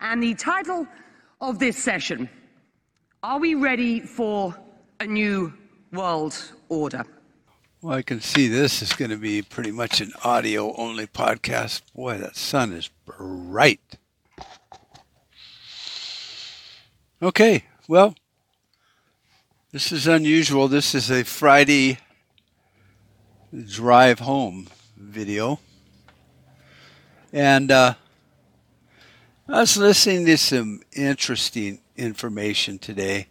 And the title of this session Are we ready for a new world order? Well, I can see this is going to be pretty much an audio only podcast. Boy, that sun is bright. Okay, well, this is unusual. This is a Friday drive home video. And uh, I was listening to some interesting information today.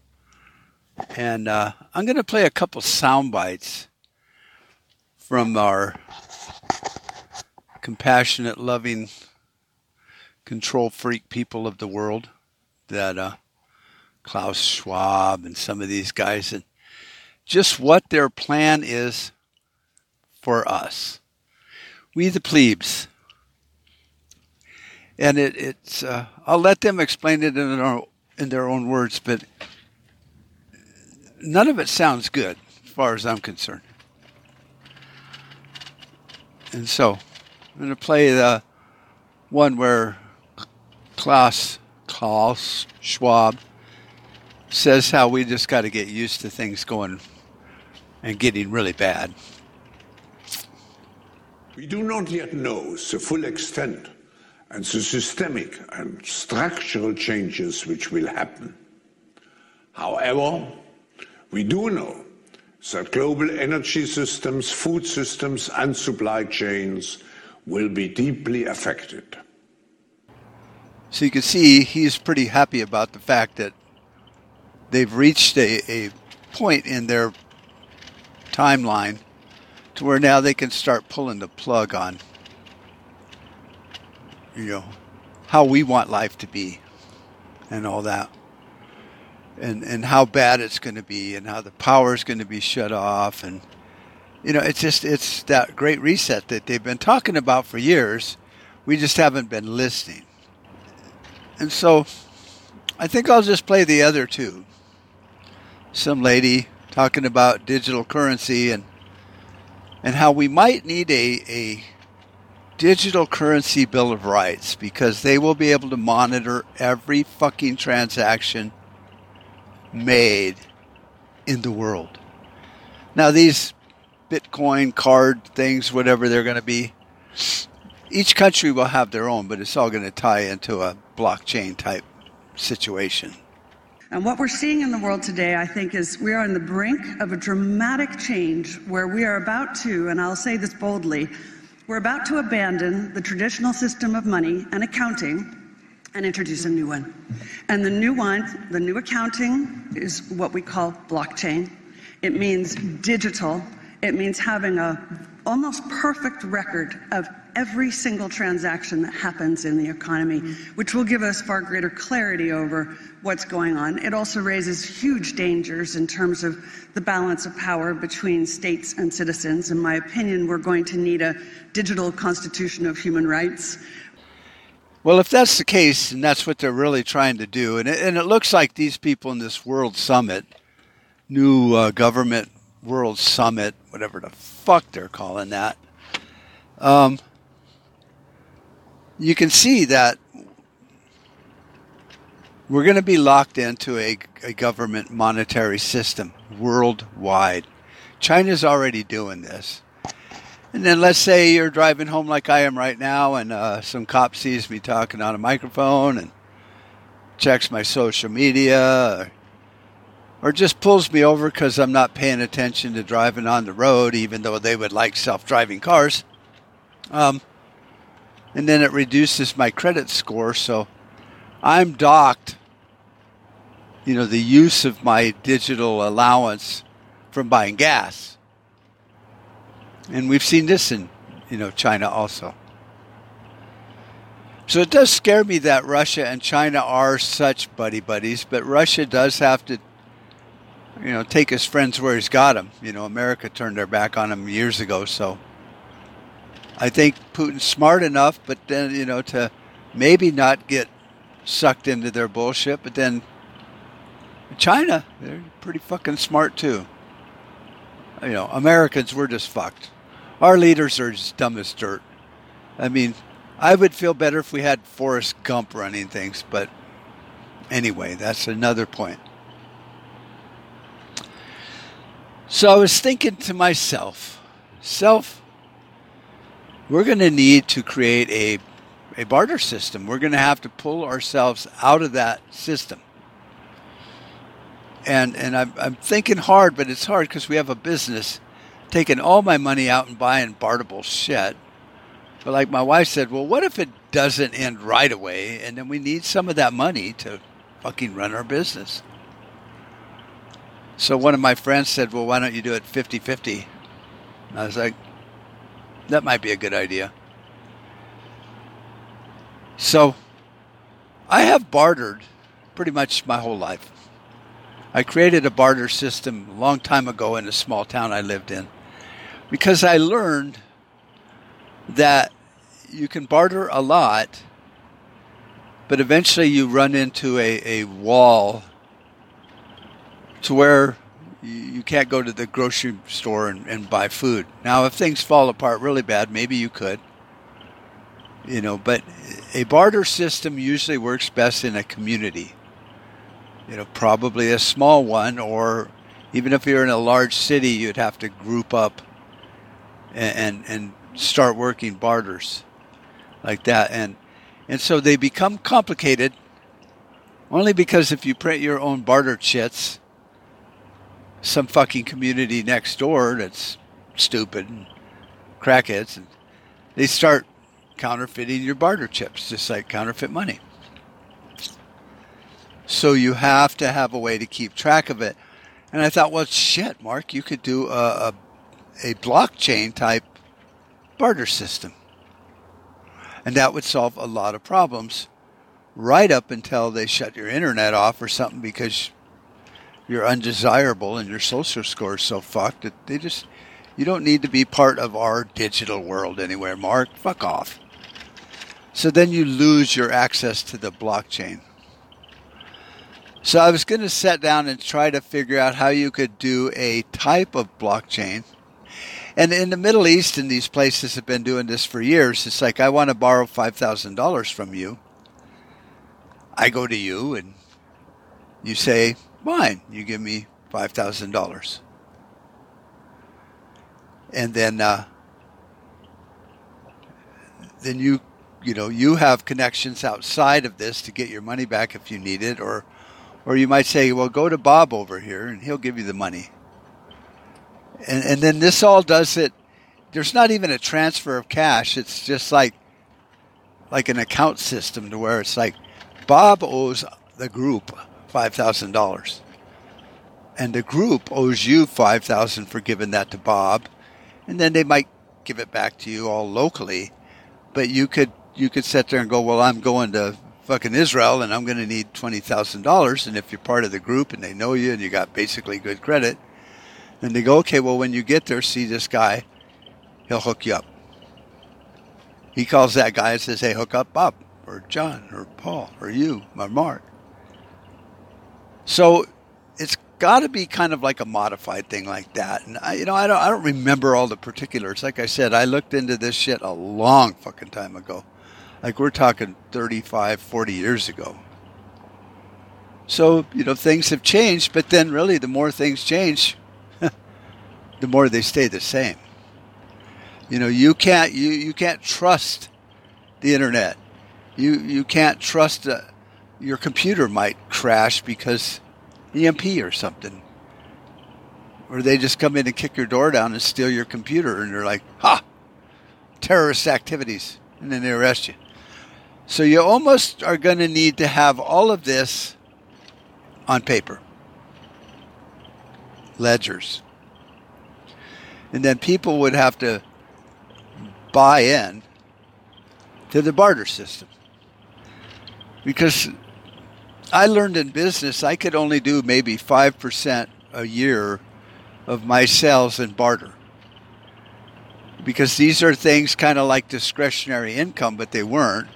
And uh, I'm going to play a couple sound bites from our compassionate, loving, control freak people of the world that uh, Klaus Schwab and some of these guys, and just what their plan is for us. We, the plebes. And it, it's, uh, I'll let them explain it in their, in their own words, but none of it sounds good as far as I'm concerned. And so I'm going to play the one where Klaus, Klaus Schwab says how we just got to get used to things going and getting really bad. We do not yet know the full extent and the systemic and structural changes which will happen. However, we do know that global energy systems, food systems, and supply chains will be deeply affected. So you can see he's pretty happy about the fact that they've reached a, a point in their timeline to where now they can start pulling the plug on you know how we want life to be and all that. And and how bad it's going to be and how the power is going to be shut off and you know it's just it's that great reset that they've been talking about for years. We just haven't been listening. And so i think i'll just play the other two. Some lady talking about digital currency and and how we might need a, a digital currency bill of rights because they will be able to monitor every fucking transaction made in the world. Now, these Bitcoin card things, whatever they're going to be, each country will have their own, but it's all going to tie into a blockchain type situation. And what we're seeing in the world today, I think, is we are on the brink of a dramatic change where we are about to, and I'll say this boldly, we're about to abandon the traditional system of money and accounting and introduce a new one. And the new one, the new accounting, is what we call blockchain. It means digital. It means having a almost perfect record of every single transaction that happens in the economy, which will give us far greater clarity over what's going on. It also raises huge dangers in terms of the balance of power between states and citizens. In my opinion, we're going to need a digital constitution of human rights. Well, if that's the case, and that's what they're really trying to do, and it, and it looks like these people in this World Summit, new uh, government World Summit, whatever the fuck they're calling that, um, you can see that we're going to be locked into a, a government monetary system worldwide. China's already doing this. And then let's say you're driving home like I am right now, and uh, some cop sees me talking on a microphone and checks my social media, or, or just pulls me over because I'm not paying attention to driving on the road, even though they would like self driving cars. Um, and then it reduces my credit score. So I'm docked, you know, the use of my digital allowance from buying gas. And we've seen this in, you know, China also. So it does scare me that Russia and China are such buddy buddies, but Russia does have to, you know, take his friends where he's got them. You know, America turned their back on him years ago, so I think Putin's smart enough, but then you know to maybe not get sucked into their bullshit. But then China, they're pretty fucking smart too. You know, Americans, we're just fucked. Our leaders are just dumb as dirt. I mean, I would feel better if we had Forrest Gump running things, but anyway, that's another point. So I was thinking to myself, self, we're going to need to create a, a barter system. We're going to have to pull ourselves out of that system. And, and I'm, I'm thinking hard, but it's hard because we have a business taking all my money out and buying barterable shit. But like my wife said, well, what if it doesn't end right away and then we need some of that money to fucking run our business? So one of my friends said, well, why don't you do it 50 50? I was like, that might be a good idea. So I have bartered pretty much my whole life. I created a barter system a long time ago in a small town I lived in because I learned that you can barter a lot, but eventually you run into a, a wall to where you can't go to the grocery store and, and buy food. Now, if things fall apart really bad, maybe you could. You know, but a barter system usually works best in a community. You know, probably a small one, or even if you're in a large city, you'd have to group up and, and, and start working barters like that. And, and so they become complicated only because if you print your own barter chits, some fucking community next door that's stupid and crackheads, and they start counterfeiting your barter chips, just like counterfeit money. So you have to have a way to keep track of it. And I thought, well, shit, Mark, you could do a, a, a blockchain type barter system. And that would solve a lot of problems right up until they shut your internet off or something because you're undesirable and your social score is so fucked that they just you don't need to be part of our digital world anywhere, Mark. Fuck off. So then you lose your access to the blockchain. So I was going to sit down and try to figure out how you could do a type of blockchain. And in the Middle East, and these places have been doing this for years. It's like I want to borrow five thousand dollars from you. I go to you and you say, Fine, you give me five thousand dollars, and then uh, then you you know you have connections outside of this to get your money back if you need it, or or you might say, well, go to Bob over here and he'll give you the money, and and then this all does it. There's not even a transfer of cash. It's just like like an account system to where it's like Bob owes the group $5,000. And the group owes you 5000 for giving that to Bob. And then they might give it back to you all locally. But you could you could sit there and go, well, I'm going to fucking Israel and I'm going to need $20,000. And if you're part of the group and they know you and you got basically good credit, then they go, okay, well, when you get there, see this guy, he'll hook you up. He calls that guy and says, hey, hook up Bob or John or Paul or you or Mark. So it's got to be kind of like a modified thing like that. And I, you know, I don't, I don't remember all the particulars. Like I said, I looked into this shit a long fucking time ago. Like we're talking 35, 40 years ago. So, you know, things have changed, but then really the more things change, the more they stay the same. You know, you can't you, you can't trust the internet. You you can't trust uh, your computer might crash because EMP or something. Or they just come in and kick your door down and steal your computer and you're like, ha, terrorist activities. And then they arrest you. So you almost are going to need to have all of this on paper. Ledgers. And then people would have to buy in to the barter system. Because I learned in business I could only do maybe 5% a year of my sales in barter. Because these are things kind of like discretionary income, but they weren't.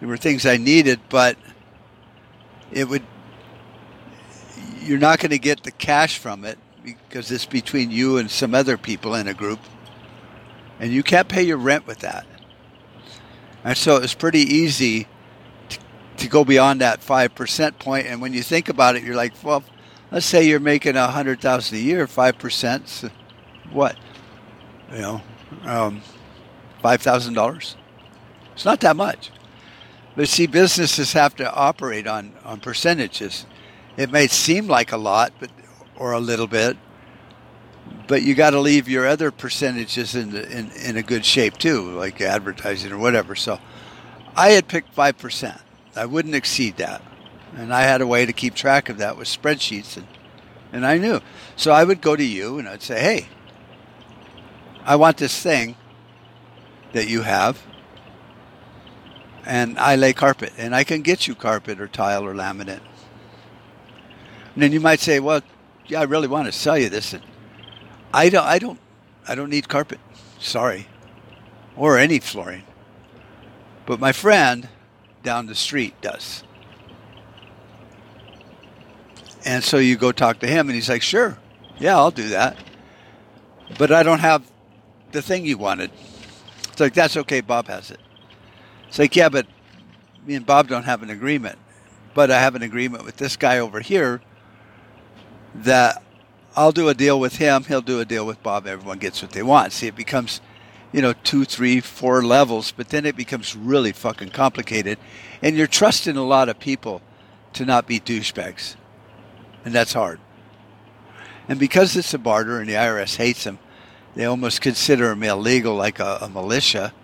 They were things I needed, but it would you're not going to get the cash from it because it's between you and some other people in a group. And you can't pay your rent with that. And so it was pretty easy to, go beyond that 5% point. And when you think about it, you're like, well, let's say you're making a hundred thousand a year, 5%, so what? You know, um, $5,000. It's not that much. But see, businesses have to operate on, on percentages. It may seem like a lot, but or a little bit, but you got to leave your other percentages in, the, in in a good shape too, like advertising or whatever. So, I had picked five percent. I wouldn't exceed that, and I had a way to keep track of that with spreadsheets, and and I knew. So I would go to you and I'd say, "Hey, I want this thing that you have." And I lay carpet, and I can get you carpet or tile or laminate. And then you might say, "Well, yeah, I really want to sell you this." And I don't, I don't, I don't need carpet. Sorry, or any flooring. But my friend down the street does. And so you go talk to him, and he's like, "Sure, yeah, I'll do that." But I don't have the thing you wanted. It's like that's okay. Bob has it. It's like, yeah, but me and Bob don't have an agreement. But I have an agreement with this guy over here that I'll do a deal with him, he'll do a deal with Bob, everyone gets what they want. See, it becomes, you know, two, three, four levels, but then it becomes really fucking complicated. And you're trusting a lot of people to not be douchebags. And that's hard. And because it's a barter and the IRS hates them, they almost consider them illegal like a, a militia.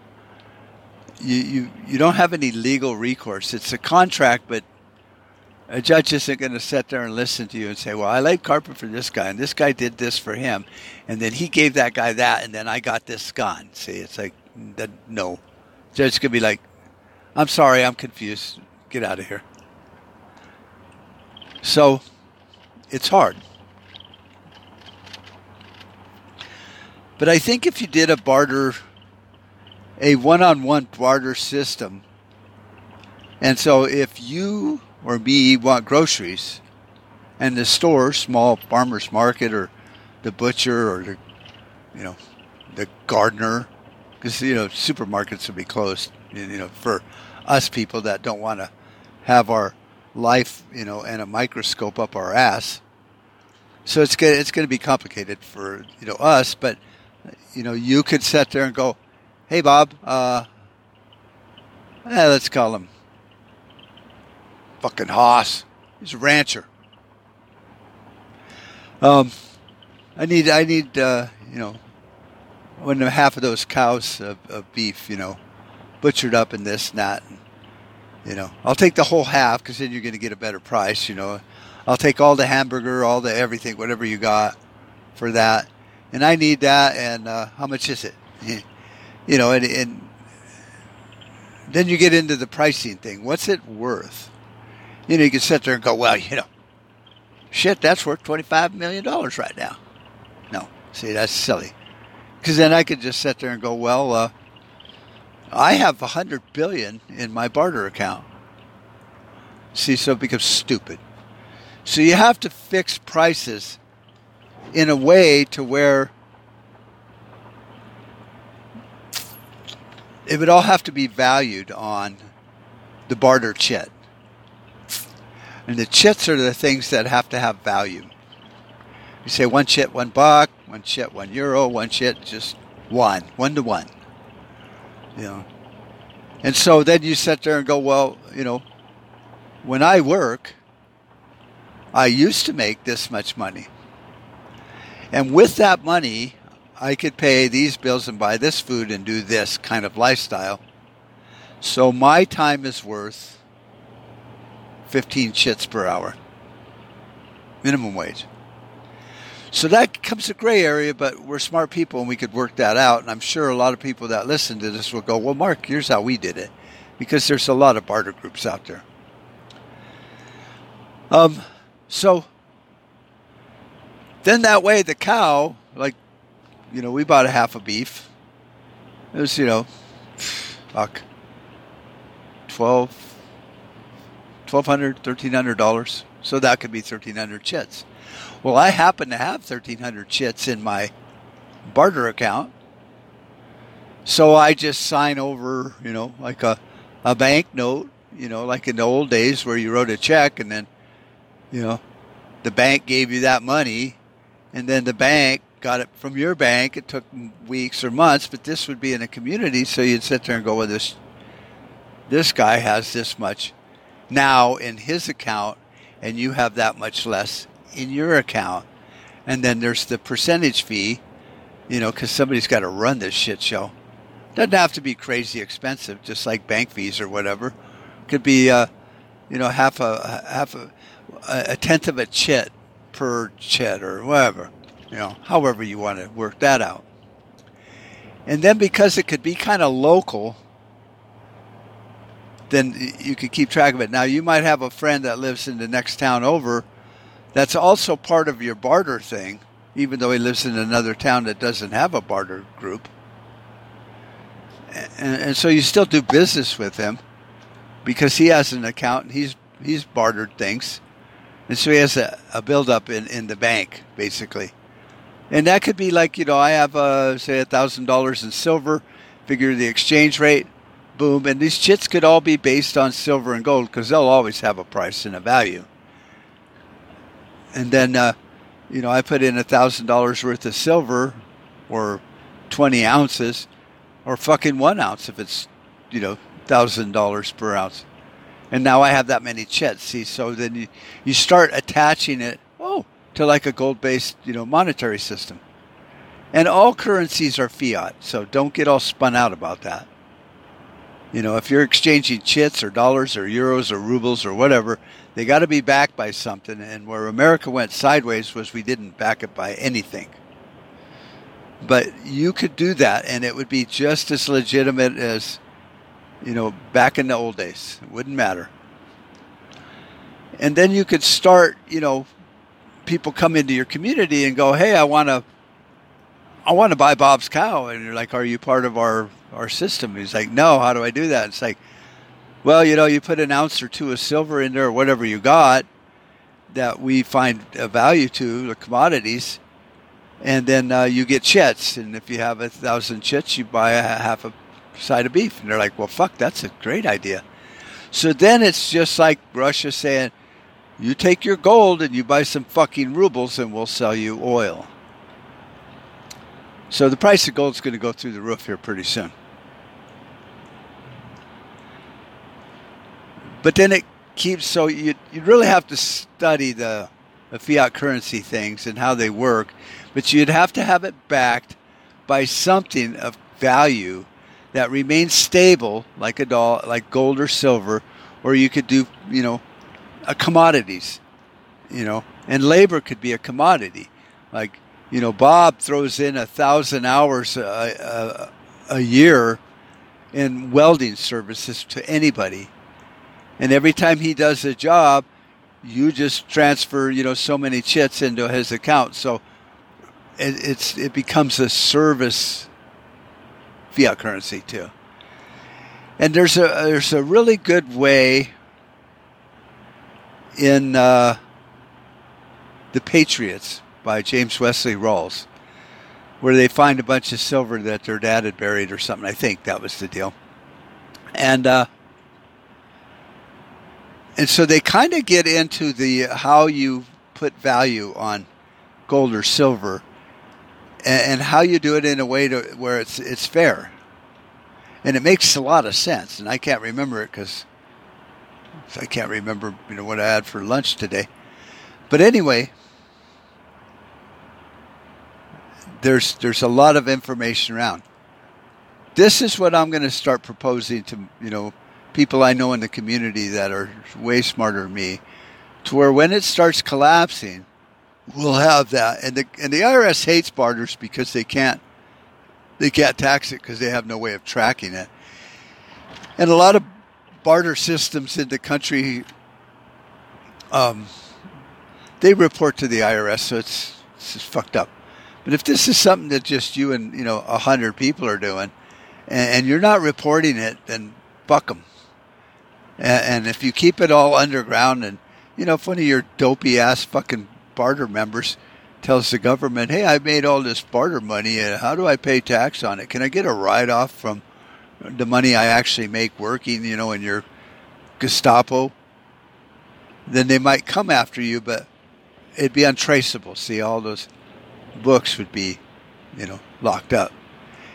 You, you, you don't have any legal recourse. It's a contract, but a judge isn't going to sit there and listen to you and say, "Well, I laid carpet for this guy, and this guy did this for him, and then he gave that guy that, and then I got this gone." See, it's like, no, judge could be like, "I'm sorry, I'm confused. Get out of here." So, it's hard. But I think if you did a barter, a one-on-one barter system, and so if you or me want groceries, and the store, small farmers market, or the butcher, or the, you know, the gardener, because you know supermarkets will be closed. You know, for us people that don't want to have our life, you know, and a microscope up our ass. So it's going it's going to be complicated for you know us, but you know you could sit there and go, "Hey Bob, uh, eh, let's call him Fucking Haas. He's a rancher. Um, I need, I need, uh, you know, one and a half of those cows of, of, beef, you know, butchered up in this not, you know, I'll take the whole half because then you're going to get a better price, you know. I'll take all the hamburger, all the everything, whatever you got for that. And I need that. And uh, how much is it? You know, and, and then you get into the pricing thing. What's it worth? You know, you can sit there and go, well, you know, shit, that's worth $25 million right now. No, see, that's silly. Because then I could just sit there and go, well, uh, I have a hundred billion in my barter account. See, so it becomes stupid. So you have to fix prices in a way to where it would all have to be valued on the barter chit. And the chits are the things that have to have value. You say one chit, one buck, one chit, one euro, one chit, just one, one to one. You know. And so then you sit there and go, well, you know, when I work, I used to make this much money. And with that money, I could pay these bills and buy this food and do this kind of lifestyle. So my time is worth 15 chits per hour. Minimum wage. So that comes a gray area, but we're smart people and we could work that out. And I'm sure a lot of people that listen to this will go, well, Mark, here's how we did it. Because there's a lot of barter groups out there. Um, so then that way the cow, like, you know, we bought a half a beef. It was, you know, fuck, 12, $1,200, $1,300. So that could be 1,300 chits. Well, I happen to have 1,300 chits in my barter account. So I just sign over, you know, like a, a bank note, you know, like in the old days where you wrote a check and then, you know, the bank gave you that money and then the bank got it from your bank. It took weeks or months, but this would be in a community, so you'd sit there and go, "Well, this this guy has this much now in his account, and you have that much less in your account." And then there's the percentage fee, you know, because somebody's got to run this shit show. Doesn't have to be crazy expensive, just like bank fees or whatever. Could be, uh, you know, half a half a, a tenth of a chit per chit or whatever you know, however you want to work that out. And then because it could be kind of local, then you could keep track of it. Now, you might have a friend that lives in the next town over that's also part of your barter thing, even though he lives in another town that doesn't have a barter group. And, and so you still do business with him because he has an account and he's he's bartered things. And so he has a, a buildup in, in the bank, basically and that could be like you know I have uh, say a thousand dollars in silver, figure the exchange rate, boom, and these chits could all be based on silver and gold because they'll always have a price and a value. And then uh, you know I put in a thousand dollars worth of silver, or twenty ounces, or fucking one ounce if it's you know thousand dollars per ounce. And now I have that many chits. See, so then you, you start attaching it. Oh, to like a gold-based, you know, monetary system. And all currencies are fiat, so don't get all spun out about that. You know, if you're exchanging chits or dollars or euros or rubles or whatever, they got to be backed by something. And where America went sideways was we didn't back it by anything. But you could do that, and it would be just as legitimate as, you know, back in the old days. It wouldn't matter. And then you could start, you know, people come into your community and go, "Hey, I want to, I want to buy Bob's cow," and you're like, "Are you part of our our system?" He's like, "No. How do I do that?" It's like, well, you know, you put an ounce or two of silver in there, or whatever you got that we find a value to the commodities, and then uh, you get chits. And if you have a thousand chits, you buy a half a side of beef. And they're like, "Well, fuck, that's a great idea." So then it's just like Russia saying, you take your gold and you buy some fucking rubles and we'll sell you oil. So the price of gold is going to go through the roof here pretty soon. But then it keeps so you you really have to study the, the fiat currency things and how they work, but you'd have to have it backed by something of value that remains stable, like a doll, like gold or silver, or you could do you know commodities, you know, and labor could be a commodity. Like, you know, Bob throws in a thousand hours a, a, a year in welding services to anybody. And every time he does a job, you just transfer, you know, so many chits into his account. So it, it's it becomes a service fiat currency too. And there's a there's a really good way in uh, The Patriots by James Wesley Rawles, where they find a bunch of silver that their dad had buried or something. I think that was the deal. And uh, and so they kind of get into the how you put value on gold or silver and, and how you do it in a way to where it's it's fair. And it makes a lot of sense. And I can't remember it because I can't remember, you know, what I had for lunch today. But anyway, there's there's a lot of information around. This is what I'm going to start proposing to, you know, people I know in the community that are way smarter than me, to where when it starts collapsing, we'll have that. And the and the IRS hates barters because they can't they can't tax it because they have no way of tracking it. And a lot of barter systems in the country, um, they report to the IRS, so it's, it's just fucked up. But if this is something that just you and you know a hundred people are doing, and, and, you're not reporting it, then fuck them. And, and, if you keep it all underground, and you know if one of your dopey ass fucking barter members tells the government, "Hey, I made all this barter money, and how do I pay tax on it? Can I get a write-off from the money I actually make working, you know, in your Gestapo?" Then they might come after you, but it'd be untraceable. See, all those books would be, you know, locked up.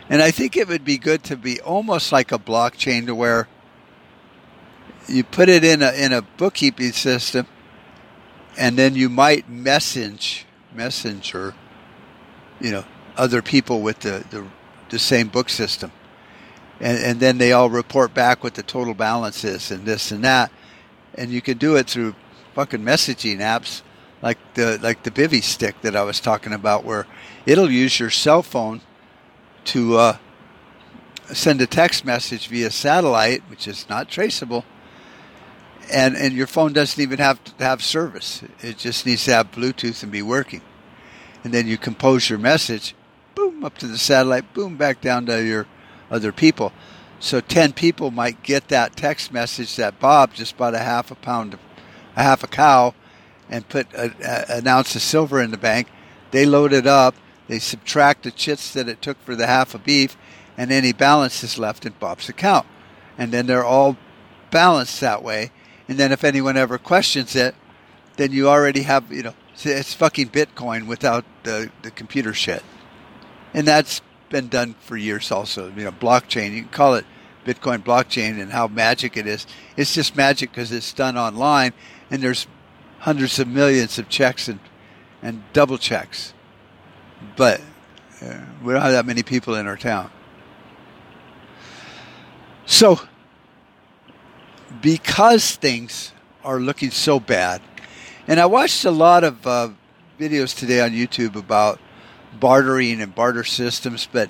And I think it would be good to be almost like a blockchain to where you put it in a in a bookkeeping system and then you might message messenger you know other people with the, the, the same book system. And, and then they all report back what the total balance is and this and that. And you can do it through fucking messaging apps like the like the bivy stick that I was talking about where it'll use your cell phone to uh, send a text message via satellite which is not traceable and and your phone doesn't even have to have service. It just needs to have Bluetooth and be working. And then you compose your message, boom, up to the satellite, boom, back down to your other people. So ten people might get that text message that Bob just bought a half a pound, of, a half a cow, and put uh, uh, a, a, an ounce of silver in the bank. They load it up. They subtract the chits that it took for the half of beef, and any balance is left in Bob's account. And then they're all balanced that way and then if anyone ever questions it, then you already have, you know, it's fucking Bitcoin without the, the computer shit. And that's been done for years also. You know, blockchain, you can call it Bitcoin blockchain and how magic it is. It's just magic because it's done online and there's hundreds of millions of checks and, and double checks. But uh, we don't have that many people in our town. So because things are looking so bad. And I watched a lot of uh, videos today on YouTube about bartering and barter systems, but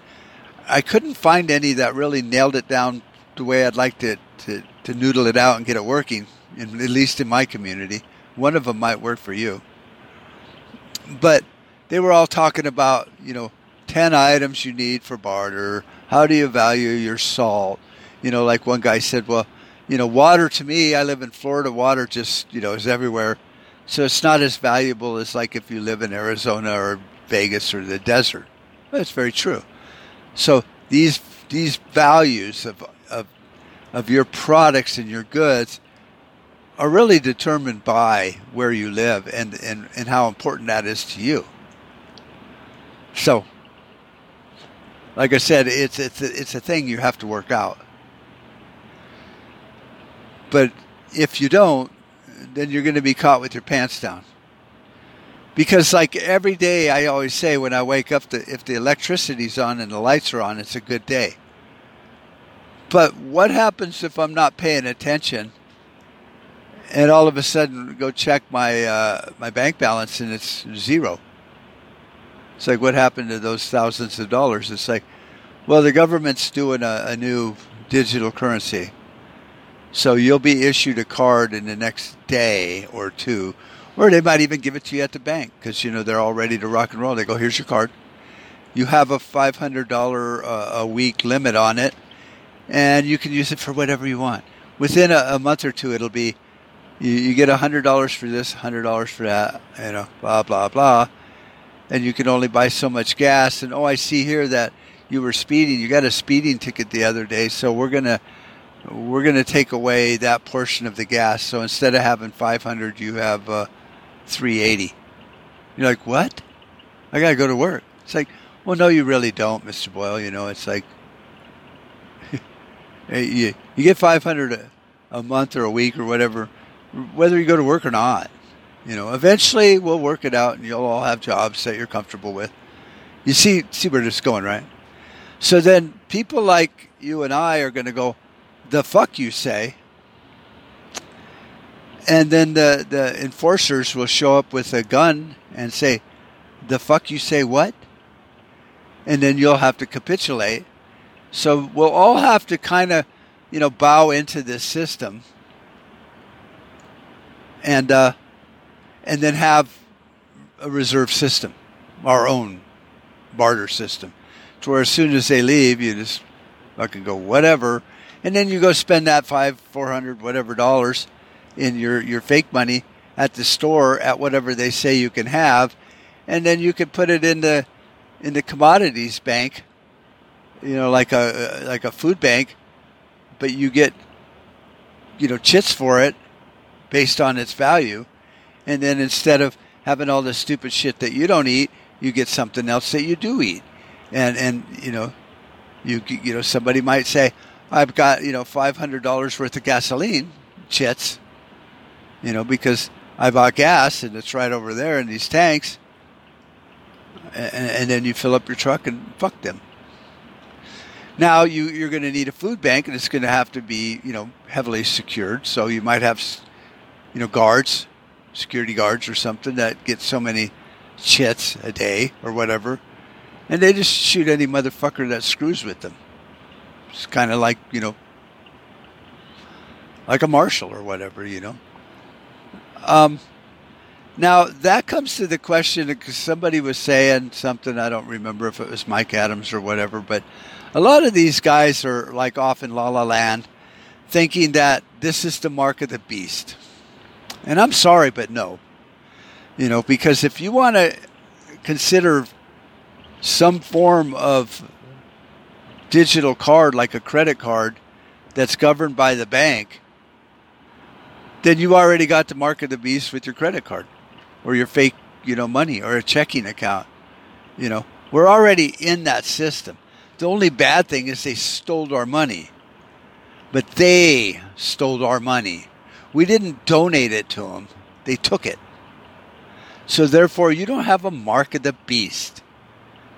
I couldn't find any that really nailed it down the way I'd like to, to, to noodle it out and get it working, in, at least in my community. One of them might work for you. But they were all talking about, you know, 10 items you need for barter. How do you value your salt? You know, like one guy said, well, you know, water to me, I live in Florida, water just, you know, is everywhere. So it's not as valuable as like if you live in Arizona or Vegas or the desert. That's very true. So these these values of of of your products and your goods are really determined by where you live and, and, and how important that is to you. So, like I said, it's it's a, it's a thing you have to work out. But if you don't, then you're going to be caught with your pants down. Because like every day I always say when I wake up that if the electricity's on and the lights are on, it's a good day. But what happens if I'm not paying attention and all of a sudden go check my uh, my bank balance and it's zero? It's like what happened to those thousands of dollars? It's like, well, the government's doing a, a new digital currency so you'll be issued a card in the next day or two, or they might even give it to you at the bank because you know they're all ready to rock and roll. They go, "Here's your card. You have a five hundred dollar uh, a week limit on it, and you can use it for whatever you want. Within a, a month or two, it'll be you, you get hundred dollars for this, hundred dollars for that, you know, blah blah blah, and you can only buy so much gas. And oh, I see here that you were speeding. You got a speeding ticket the other day, so we're gonna we're going to take away that portion of the gas. So instead of having 500, you have uh, 380. You're like, what? I got to go to work. It's like, well, no, you really don't, Mr. Boyle. You know, it's like you, you get 500 a, a month or a week or whatever, whether you go to work or not. You know, eventually we'll work it out and you'll all have jobs that you're comfortable with. You see, see where this is going, right? So then people like you and I are going to go, the fuck you say. And then the, the enforcers will show up with a gun and say, the fuck you say what? And then you'll have to capitulate. So we'll all have to kind of, you know, bow into this system and, uh, and then have a reserve system, our own barter system. To where as soon as they leave, you just fucking go, whatever and then you go spend that five, four hundred, whatever dollars in your your fake money at the store at whatever they say you can have, and then you could put it in the in the commodities bank, you know, like a like a food bank, but you get you know chits for it based on its value, and then instead of having all the stupid shit that you don't eat, you get something else that you do eat, and and you know, you you know somebody might say, I've got you know five hundred dollars worth of gasoline chits, you know, because I bought gas and it's right over there in these tanks, and, and then you fill up your truck and fuck them. Now you, you're going to need a food bank, and it's going to have to be you know heavily secured. So you might have you know guards, security guards or something that get so many chits a day or whatever, and they just shoot any motherfucker that screws with them. It's kind of like you know like a marshal or whatever, you know. Um, now that comes to the question because somebody was saying something I don't remember if it was Mike Adams or whatever, but a lot of these guys are like off in La La Land, thinking that this is the mark of the beast, and I'm sorry, but no, you know, because if you want to consider some form of digital card like a credit card that's governed by the bank then you already got the mark of the beast with your credit card or your fake, you know, money or a checking account. You know, we're already in that system. The only bad thing is they stole our money. But they stole our money. We didn't donate it to them. They took it. So therefore, you don't have a mark of the beast.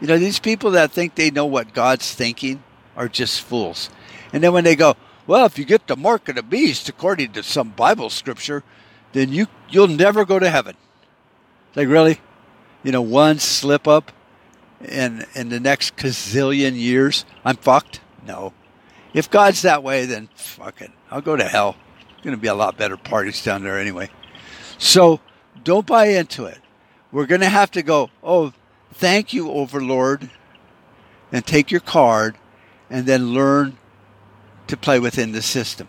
You know, these people that think they know what God's thinking are just fools. And then when they go, well, if you get the mark of the beast, according to some Bible scripture, then you you'll never go to heaven. like really, you know, one slip up, in in the next gazillion years, I'm fucked. No, if God's that way, then fuck it. I'll go to hell. Going to be a lot better parties down there anyway. So don't buy into it. We're going to have to go. Oh, thank you, Overlord, and take your card, and then learn to play within the system.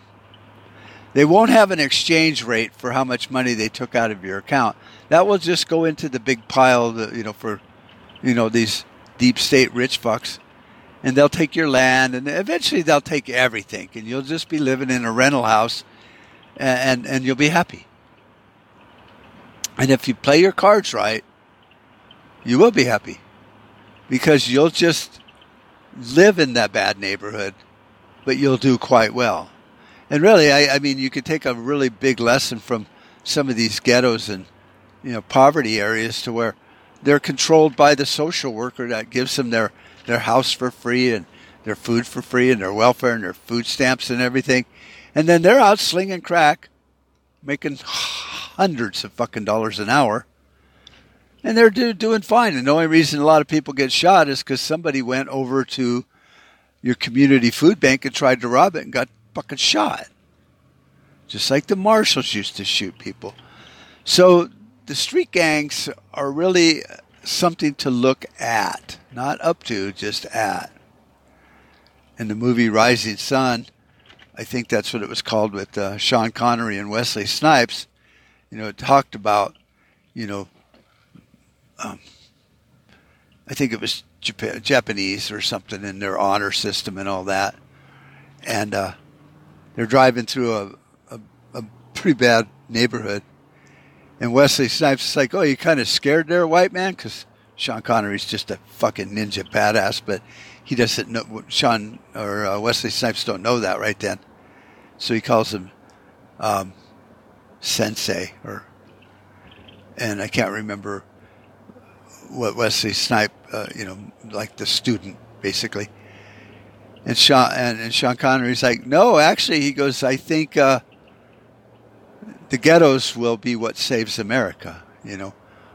They won't have an exchange rate for how much money they took out of your account. That will just go into the big pile, that, you know, for, you know, these deep state rich fucks, and they'll take your land, and eventually they'll take everything, and you'll just be living in a rental house, and and, you'll be happy. And if you play your cards right, you will be happy, because you'll just live in that bad neighborhood but you'll do quite well. And really, I, I mean, you could take a really big lesson from some of these ghettos and you know poverty areas to where they're controlled by the social worker that gives them their their house for free and their food for free and their welfare and their food stamps and everything, and then they're out slinging crack, making hundreds of fucking dollars an hour, and they're do, doing fine. And the only reason a lot of people get shot is because somebody went over to your community food bank and tried to rob it and got fucking shot. Just like the marshals used to shoot people. So the street gangs are really something to look at, not up to, just at. In the movie Rising Sun, I think that's what it was called with uh, Sean Connery and Wesley Snipes. You know, it talked about, you know, um, I think it was Japan, Japanese or something in their honor system and all that. And uh, they're driving through a, a, a, pretty bad neighborhood. And Wesley Snipes is like, oh, you kind of scared there, white man? Because Sean Connery's just a fucking ninja badass, but he doesn't know, Sean or uh, Wesley Snipes don't know that right then. So he calls him um, Sensei, or, and I can't remember what Wesley Snipe, uh, you know, like the student basically. And Sean and, and Sean Connery's like, no, actually, he goes, I think uh, the ghettos will be what saves America, you know,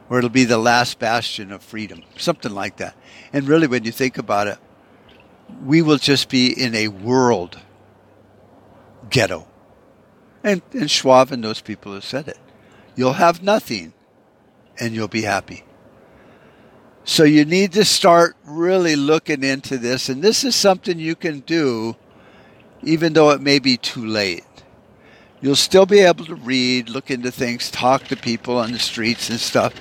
or it'll be the last bastion of freedom, something like that. And really, when you think about it, we will just be in a world ghetto. And, and Schwab and those people have said it. You'll have nothing and you'll be happy. So you need to start really looking into this. And this is something you can do even though it may be too late. You'll still be able to read, look into things, talk to people on the streets and stuff.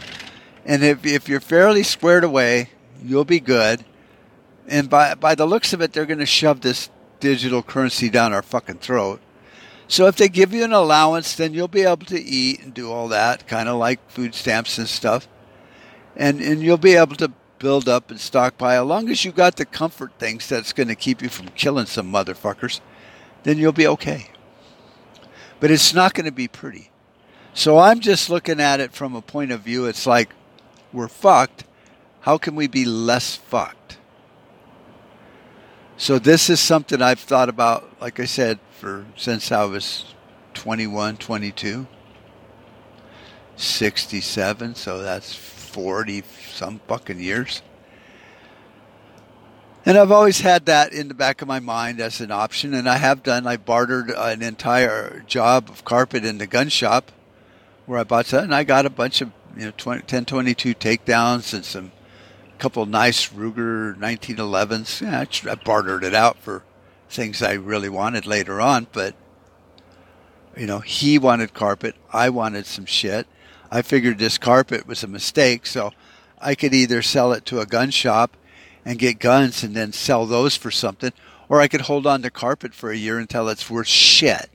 And if, if you're fairly squared away, you'll be good. And by, by the looks of it, they're going to shove this digital currency down our fucking throat. So if they give you an allowance, then you'll be able to eat and do all that, kind of like food stamps and stuff. And, and you'll be able to build up and stockpile. As long as you got the comfort things that's going to keep you from killing some motherfuckers, then you'll be okay. But it's not going to be pretty. So I'm just looking at it from a point of view. It's like we're fucked. How can we be less fucked? So this is something I've thought about, like I said, for since I was 21, 22, 67. So that's 40 some fucking years. And I've always had that in the back of my mind as an option, and I have done. I bartered an entire job of carpet in the gun shop where I bought that, and I got a bunch of you know 20, 1022 takedowns and some couple nice Ruger 1911s. Yeah, I bartered it out for things I really wanted later on, but you know, he wanted carpet, I wanted some shit. I figured this carpet was a mistake, so I could either sell it to a gun shop and get guns and then sell those for something, or I could hold on to carpet for a year until it's worth shit.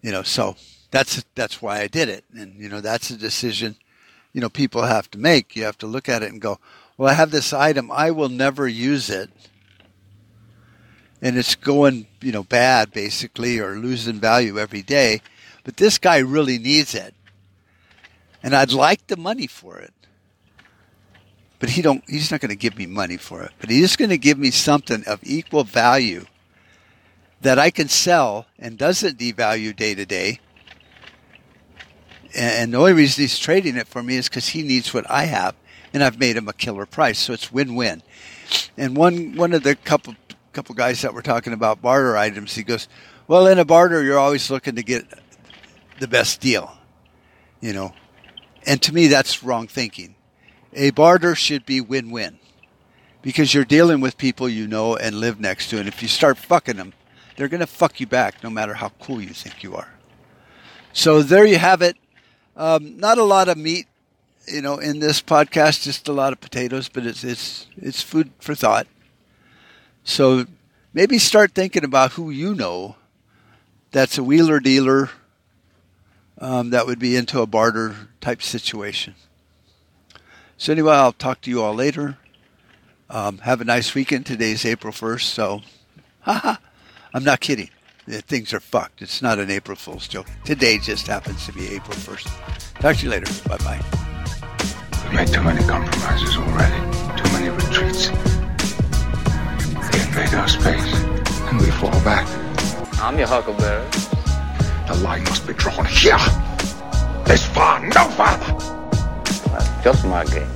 You know, so that's that's why I did it, and you know that's a decision, you know, people have to make. You have to look at it and go, well, I have this item, I will never use it, and it's going, you know, bad basically, or losing value every day. But this guy really needs it, and I'd like the money for it. But he don't. He's not going to give me money for it. But he's going to give me something of equal value that I can sell and doesn't devalue day to day and the only reason he's trading it for me is because he needs what I have, and I've made him a killer price, so it's win-win. And one one of the couple couple guys that were talking about barter items, he goes, "Well, in a barter, you're always looking to get the best deal, you know." And to me, that's wrong thinking. A barter should be win-win because you're dealing with people you know and live next to, and if you start fucking them, they're going to fuck you back, no matter how cool you think you are. So there you have it. Um, not a lot of meat, you know, in this podcast. Just a lot of potatoes, but it's it's it's food for thought. So maybe start thinking about who you know that's a wheeler dealer um, that would be into a barter type situation. So anyway, I'll talk to you all later. Um, have a nice weekend. Today's April 1st, so haha, I'm not kidding things are fucked. It's not an April Fool's joke. Today just happens to be April 1st. Talk to you later. Bye bye. We've made too many compromises already, too many retreats. They invade our space, and we fall back. I'm your huckleberry. The line must be drawn here. This far, no farther. That's just my game.